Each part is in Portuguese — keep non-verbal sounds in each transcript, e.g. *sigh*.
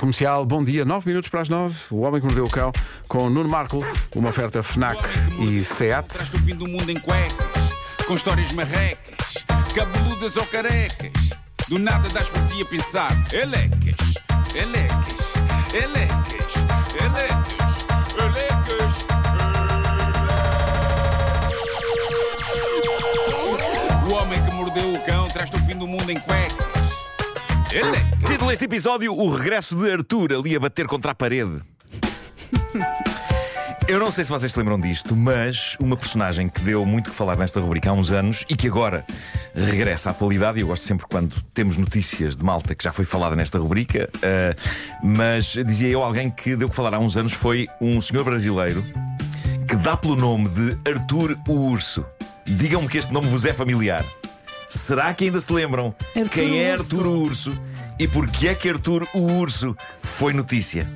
Comercial, bom dia, 9 minutos para as 9. O Homem que Mordeu o Cão com Nuno Marco, uma oferta Fnac e SEAT. Traz-te o fim do mundo em cuecas, com histórias marrecas, cabeludas ou carecas. Do nada das por ti a pensar, elecas, elecas, elecas, elecas, elecas. O homem que mordeu o cão traz-te o fim do mundo em cuecas. Título deste episódio: O regresso de Arthur ali a bater contra a parede. Eu não sei se vocês se lembram disto, mas uma personagem que deu muito que falar nesta rubrica há uns anos e que agora regressa à atualidade, e eu gosto sempre quando temos notícias de malta que já foi falada nesta rubrica, eh, mas dizia eu, alguém que deu que falar há uns anos foi um senhor brasileiro que dá pelo nome de Arthur o Urso. Digam-me que este nome vos é familiar. Será que ainda se lembram Arthur quem é. Arthur o Urso e porquê é que Arthur o Urso foi notícia?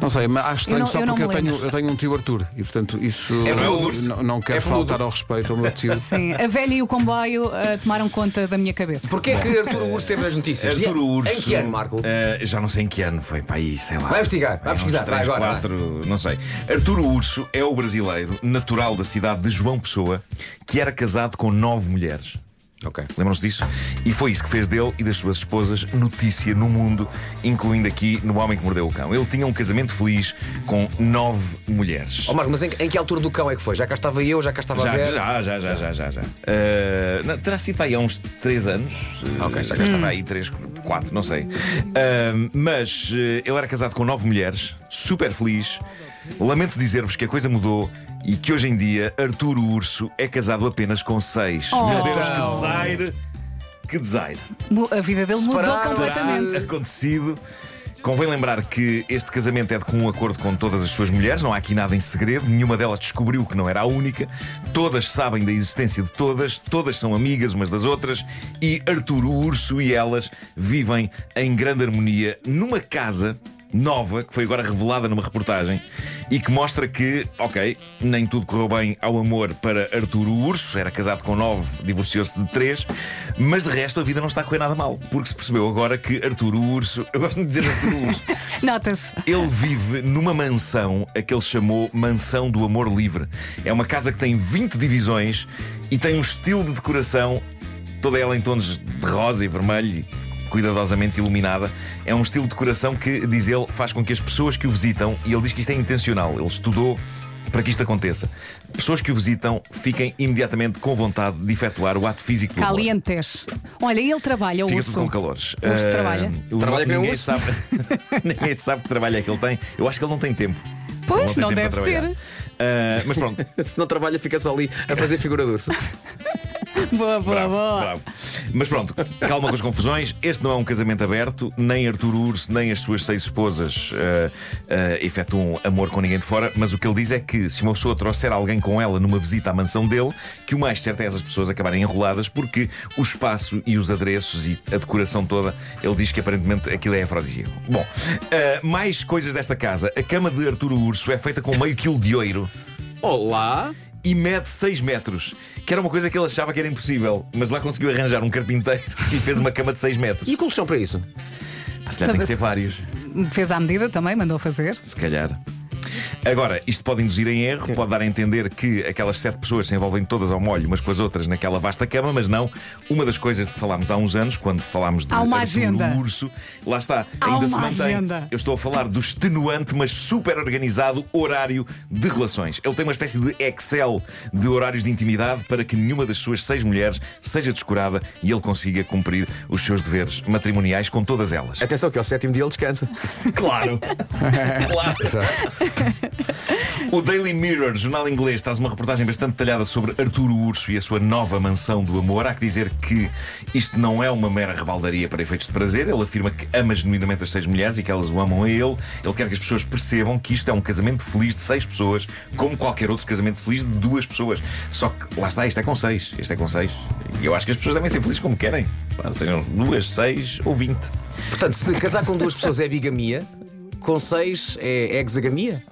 Não sei, mas acho estranho Eu não- só eu não porque eu me tenho, lembro. eu tenho um tio Arthur e portanto isso É não o não, não quero É peludo. faltar ao respeito ao meu tio. *laughs* Sim, a velha e o comboio ah, tomaram conta da minha cabeça. Porquê é que Arturo Urso teve nas notícias? Arthur o Urso. Em que ano, Marco? eh, já não sei em que ano foi, para aí, sei lá. Vai investigar, vai Uns pesquisar, vai três, agora, vai. quatro, não sei. Arturo Urso é o brasileiro natural da cidade de João Pessoa que era casado com nove mulheres. Ok. Lembram-se disso? E foi isso que fez dele e das suas esposas notícia no mundo, incluindo aqui no Homem que Mordeu o Cão. Ele tinha um casamento feliz com nove mulheres. Ó Marco, mas em, em que altura do cão é que foi? Já cá estava eu, já cá estava a Já, ver. já, já, já, já, já, já. Eh, não, terá sido aí há uns 3 anos. Eh, Ok, já cá estava aí 3, 4, não sei. Eh, mas eh, ele era casado com 9 mulheres, super feliz. Lamento dizer-vos que a coisa mudou e que hoje em dia Arturo Urso é casado apenas com 6. Oh. Meu Deus, que Então. desaire! Que desaire! A vida dele mudou Separado. completamente. Terá acontecido. Convém lembrar que este casamento é de comum acordo com todas as suas mulheres, não há aqui nada em segredo, nenhuma delas descobriu que não era a única, todas sabem da existência de todas, todas são amigas umas das outras e Arturo o Urso e elas vivem em grande harmonia numa casa nova, que foi agora revelada numa reportagem e que mostra que, ok, nem tudo correu bem ao amor para Arturo Urso, era casado com nove, divorciou-se de três, mas de resto a vida não está a correr nada mal, porque se percebeu agora que Arturo Urso, eu gosto de dizer Arturo Urso, *laughs* Nota-se. ele vive numa mansão a que ele chamou Mansão do Amor Livre. É uma casa que tem 20 divisões e tem um estilo de decoração, toda ela em tons de rosa e vermelho, cuidadosamente iluminada. É um estilo de decoração que, diz ele, faz com que as pessoas que o visitam, e ele diz que isto é intencional, ele estudou. Para que isto aconteça, pessoas que o visitam fiquem imediatamente com vontade de efetuar o ato físico do. Calientes. Olha, ele trabalha, o Fica urso. tudo com calores. urso Ah, trabalha? o- Trabalha um ninguém urso? sabe, *laughs* ninguém sabe que trabalho é que ele tem. Eu acho que ele não tem tempo. Pois, não tempo deve ter. Ah, mas pronto. *laughs* Se não trabalha, fica só ali a fazer figura de urso. *laughs* *laughs* Boa, boa, Bravo, boa. bravo. Mas pronto, calma com as confusões. Este não é um casamento aberto. Nem Arturo Urso, nem as suas seis esposas ah, ah, efetuam amor com ninguém de fora. Mas o que ele diz é que se uma pessoa trouxer alguém com ela numa visita à mansão dele, que o mais certo é essas pessoas acabarem enroladas, porque o espaço e os adereços e a decoração toda, ele diz que aparentemente aquilo é afrodisíaco. Bom, ah, mais coisas desta casa. A cama de Arturo Urso é feita com meio quilo de ouro Olá! E mede 6 metros. Que era uma coisa que ele achava que era impossível, mas lá conseguiu arranjar um carpinteiro *laughs* e fez uma cama de 6 metros. E o colchão para isso? Se calhar tem que ser vários, Fez à medida também, mandou fazer. se calhar. Agora, isto pode induzir em erro, pode dar a entender que aquelas sete pessoas se envolvem todas ao molho umas com as outras naquela vasta cama, mas não. Uma das coisas de que falámos há uns anos, quando falámos de Há uma agenda. Urso, lá está, Há ainda uma se mantém. agenda. Eu estou a falar do extenuante, mas super organizado horário de relações. Ele tem uma espécie de Excel de horários de intimidade para que nenhuma das suas seis mulheres seja descurada e ele consiga cumprir os seus deveres matrimoniais com todas elas. Atenção, que ao sétimo dia ele descansa. Claro! *laughs* claro! *laughs* O Daily Mirror, jornal inglês, traz uma reportagem bastante detalhada sobre Arturo Urso e a sua nova mansão do amor. Há que dizer que isto não é uma mera rebaldaria para efeitos de prazer. Ele afirma que ama genuinamente as seis mulheres e que elas o amam a ele. Ele quer que as pessoas percebam que isto é um casamento feliz de seis pessoas, como qualquer outro casamento feliz de duas pessoas. Só que lá está, isto é com seis. Isto é com seis. E eu acho que as pessoas devem ser felizes como querem. Sejam duas, seis ou vinte. Portanto, se casar com duas pessoas é bigamia, com seis é hexagamia?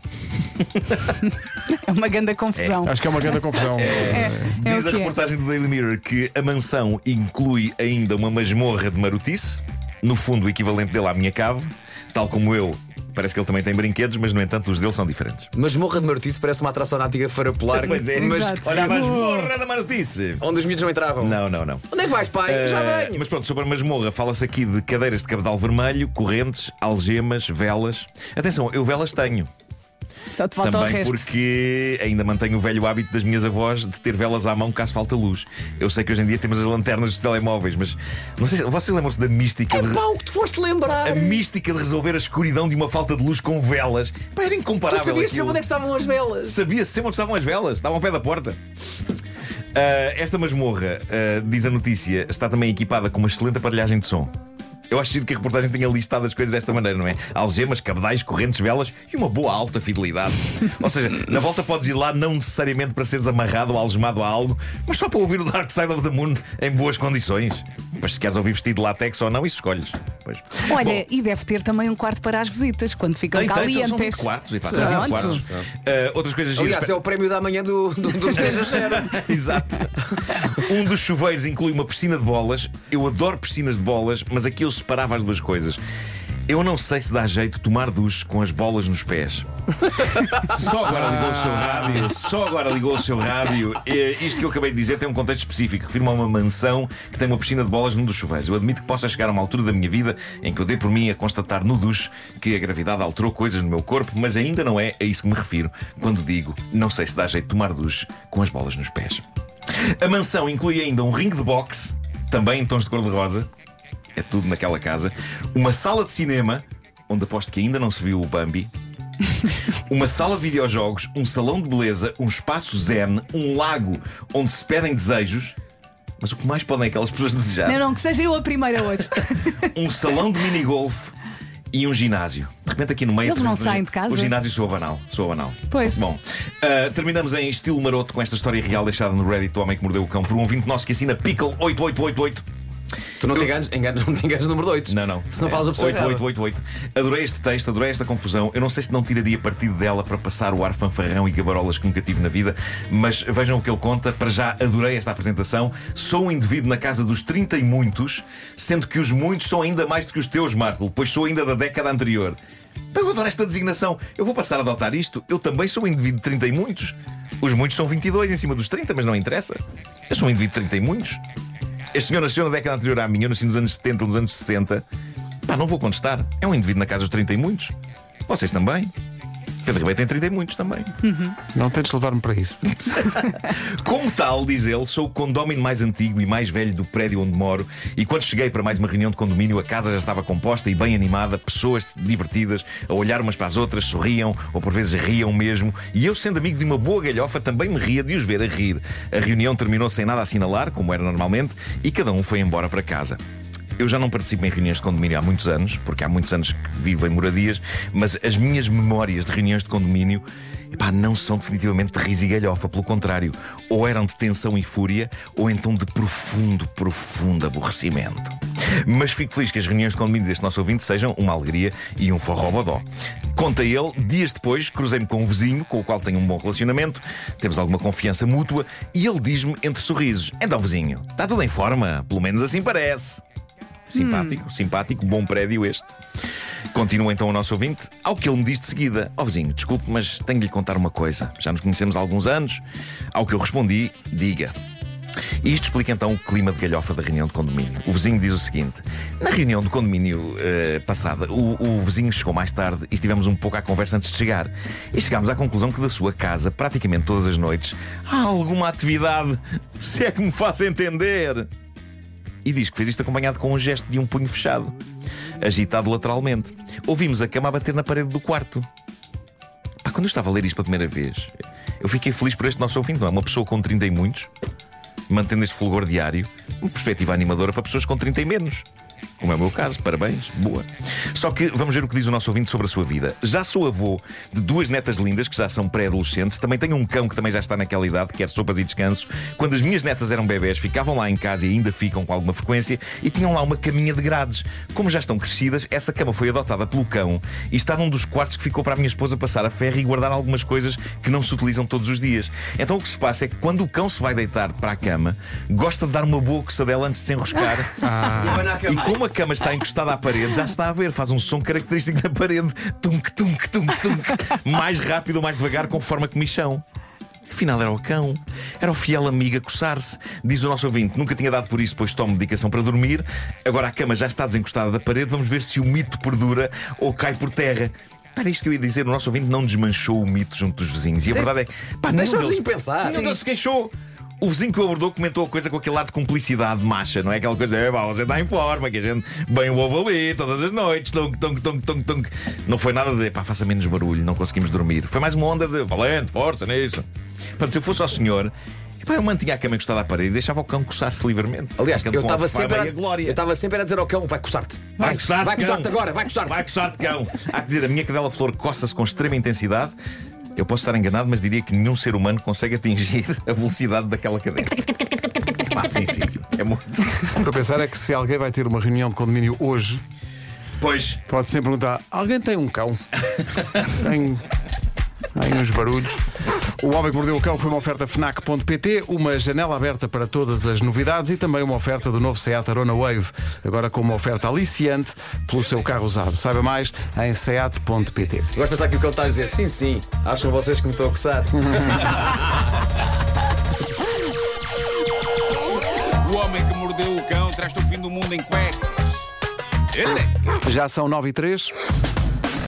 É uma grande confusão. Acho que é uma grande confusão. É, é Diz o a que é. reportagem do Daily Mirror que a mansão inclui ainda uma masmorra de marotice, no fundo o equivalente dele à minha cave. Tal como eu. Parece que ele também tem brinquedos, mas no entanto os dele são diferentes. Masmorra de Martice parece uma atração na antiga Feira Polar. Pois é, mas Exato. olha a masmorra da marotice. onde os miúdos não entravam. Não, não, não. Onde é que vais, pai? Já Eh, venho. mas pronto, sobre a masmorra, fala-se aqui de cadeiras de cabedal vermelho, correntes, algemas, velas. Atenção, eu velas tenho. Só te falta o Também resto. porque ainda mantenho o velho hábito das minhas avós de ter velas à mão caso falta luz. Eu sei que hoje em dia temos as lanternas dos telemóveis, mas não sei se vocês lembram-se da mística de. Pá, o que te foste lembrar? A mística de resolver a escuridão de uma falta de luz com velas. Pá, era Tu incomparável. sabias aquilo. sempre onde é que estavam as velas? Sabia sempre onde estavam as velas, estavam ao pé da porta. Ah, esta masmorra, ah, diz a notícia, está também equipada com uma excelente aparelhagem de som. Eu acho que a reportagem tenha listado as coisas desta maneira, não é? Algemas, cabedais, correntes, velas e uma boa alta fidelidade. *laughs* Ou seja, na volta podes ir lá não necessariamente para seres amarrado ou algemado a algo, mas só para ouvir o Dark Side of the Moon em boas condições. Depois, se queres ouvir vestido de látex ou não, isso escolhes. Pois. Olha, Bom, e deve ter também um quarto para as visitas, quando ficam tem, tem, calientes. são 20 quartos. E pá, são 20 Pronto. quartos. Ah, outras coisas giras. Aliás, é o prémio da manhã do, do, do 10 a 0. Exato. Um dos chuveiros inclui uma piscina de bolas. Eu adoro piscinas de bolas, mas aqui eu separava as duas coisas. Eu não sei se dá jeito tomar duche com as bolas nos pés. *laughs* Só agora ligou o seu rádio. Só agora ligou o seu rádio. Eh, Isto que eu acabei de dizer tem um contexto específico. Refiro-me a uma mansão que tem uma piscina de bolas num dos chuveiros. Eu admito que possa chegar a uma altura da minha vida em que eu dei por mim a constatar no duche que a gravidade alterou coisas no meu corpo, mas ainda não é a isso que me refiro quando digo não sei se dá jeito de tomar duche com as bolas nos pés. A mansão inclui ainda um ringue de boxe, também em tons de cor-de-rosa. É tudo naquela casa. Uma sala de cinema, onde aposto que ainda não se viu o Bambi. *laughs* Uma sala de videojogos, um salão de beleza, um espaço zen, um lago onde se pedem desejos. Mas o que mais podem aquelas pessoas desejar? Não, não, que seja eu a primeira hoje. *laughs* um salão de minigolf e um ginásio. De repente aqui no meio Eles não saem de casa? O ginásio soa banal. Soa banal. Pois. Bom, ah, terminamos em estilo maroto com esta história real deixada no Reddit do Homem que Mordeu o Cão por um ouvinte nosso que assina Pickle8888. Tu não te enganes, enganes, *laughs* não te enganes no número 8. Não, não. Se não falas a pessoa errada. 8888. Adorei este texto, adorei esta confusão. Eu não sei se não tiraria partido dela para passar o ar fanfarrão e gabarolas que nunca tive na vida, mas vejam o que ele conta. Para já adorei esta apresentação. Sou um indivíduo na casa dos 30 e muitos, sendo que os muitos são ainda mais do que os teus, Marco, pois sou ainda da década anterior. Eu adoro esta designação. Eu vou passar a adotar isto. Eu também sou um indivíduo de 30 e muitos. Os muitos são 22 em cima dos 30, mas não interessa. Eu sou um indivíduo de 30 e muitos. Este senhor nasceu na década anterior à minha, eu nasci nos anos 70, nos anos 60. Pá, não vou contestar. É um indivíduo na casa dos 30 e muitos. Vocês também. Pedro Ribeiro tem 30 e muitos também. Não tentes levar-me para isso. *laughs* Como tal, diz ele, sou o condómino mais antigo e mais velho do prédio onde moro. E quando cheguei para mais uma reunião de condomínio, a casa já estava composta e bem animada, pessoas divertidas, a olhar umas para as outras, sorriam ou por vezes riam mesmo. E eu, sendo amigo de uma boa galhofa, também me ria de os ver a rir. A reunião terminou sem nada a assinalar, como era normalmente, e cada um foi embora para casa. Eu já não participo em reuniões de condomínio há muitos anos, porque há muitos anos que vivo em moradias, mas as minhas memórias de reuniões de condomínio epá, não são definitivamente de riso e galhofa, pelo contrário, ou eram de tensão e fúria, ou então de profundo, profundo aborrecimento. Mas fico feliz que as reuniões de condomínio deste nosso ouvinte sejam uma alegria e um forrobodó. Conta ele, dias depois, cruzei-me com um vizinho com o qual tenho um bom relacionamento, temos alguma confiança mútua, e ele diz-me entre sorrisos: Então, vizinho, está tudo em forma, pelo menos assim parece. Simpático, simpático, bom prédio este. Continua então o nosso ouvinte, ao que ele me diz de seguida: Ó vizinho, desculpe, mas tenho de lhe contar uma coisa. Já nos conhecemos há alguns anos. Ao que eu respondi: Diga. E isto explica então o clima de galhofa da reunião de condomínio. O vizinho diz o seguinte: Na reunião do condomínio eh, passada, o, o vizinho chegou mais tarde e estivemos um pouco à conversa antes de chegar. E chegámos à conclusão que da sua casa, praticamente todas as noites, há alguma atividade, *laughs* se é que me faço entender. E diz que fez isto acompanhado com um gesto de um punho fechado, agitado lateralmente. Ouvimos a cama a bater na parede do quarto. Pá, quando eu estava a ler isto pela primeira vez, eu fiquei feliz por este nosso ouvinte, não é? Uma pessoa com 30 e muitos, mantendo este fulgor diário, uma perspectiva animadora para pessoas com 30 e menos. Como é o meu caso, parabéns, boa. Só que vamos ver o que diz o nosso ouvinte sobre a sua vida. Já sou avô de duas netas lindas que já são pré-adolescentes. Também tenho um cão que também já está naquela idade, que quer sopas e descanso. Quando as minhas netas eram bebés, ficavam lá em casa e ainda ficam com alguma frequência e tinham lá uma caminha de grades. Como já estão crescidas, essa cama foi adotada pelo cão e está num dos quartos que ficou para a minha esposa passar a ferro e guardar algumas coisas que não se utilizam todos os dias. Então o que se passa é que quando o cão se vai deitar para a cama, gosta de dar uma boa coçadela antes de se enroscar. E abanar a E. Como a cama está encostada à parede, já se está a ver, faz um som característico da parede. Tunk, tunk, tunk, tunk. Mais rápido ou mais devagar, conforme a comichão. Afinal, era o cão. Era o fiel amigo a coçar-se. Diz o nosso ouvinte: nunca tinha dado por isso, pois tomo medicação para dormir. Agora a cama já está desencostada da parede. Vamos ver se o mito perdura ou cai por terra. Era isto que eu ia dizer. O nosso ouvinte não desmanchou o mito junto dos vizinhos. E a verdade é. Pá, Deixa nenhum o vizinho deles- pensar. Nenhum deles se queixou. O vizinho que o abordou comentou a coisa com aquele ar de cumplicidade macha, não é? Aquela coisa, é, pá, você está em forma, que a gente bem o ovo ali todas as noites, tonk, tonk, tonk, tonk, tonk. Não foi nada de, pá, faça menos barulho, não conseguimos dormir. Foi mais uma onda de valente, força nisso. Portanto, se eu fosse ao senhor, epá, eu mantinha a cama encostada à parede e deixava o cão coçar-se livremente. Aliás, eu estava sempre, a, glória. eu estava sempre a dizer ao cão: vai coçar-te. Vai coçar-te, vai coçar-te agora, vai coçar-te. Vai coçar-te, cão. Há que dizer, a minha cadela flor coça-se com extrema intensidade. Eu posso estar enganado, mas diria que nenhum ser humano consegue atingir a velocidade daquela cadência. Ah, sim, sim, sim. É muito. Para pensar é que se alguém vai ter uma reunião de condomínio hoje, Pois. pode sempre perguntar: alguém tem um cão? *laughs* tem. Tem uns barulhos. O Homem que Mordeu o Cão foi uma oferta FNAC.pt, uma janela aberta para todas as novidades e também uma oferta do novo Seat Arona Wave, agora com uma oferta aliciante pelo seu carro usado. Saiba mais em seat.pt. Gosto de pensar que o cão está a dizer: sim, sim, acham vocês que me estou a coçar. *laughs* O homem que mordeu o cão traz-te o fim do mundo em cuecas. Ele é. Já são 9 e 3.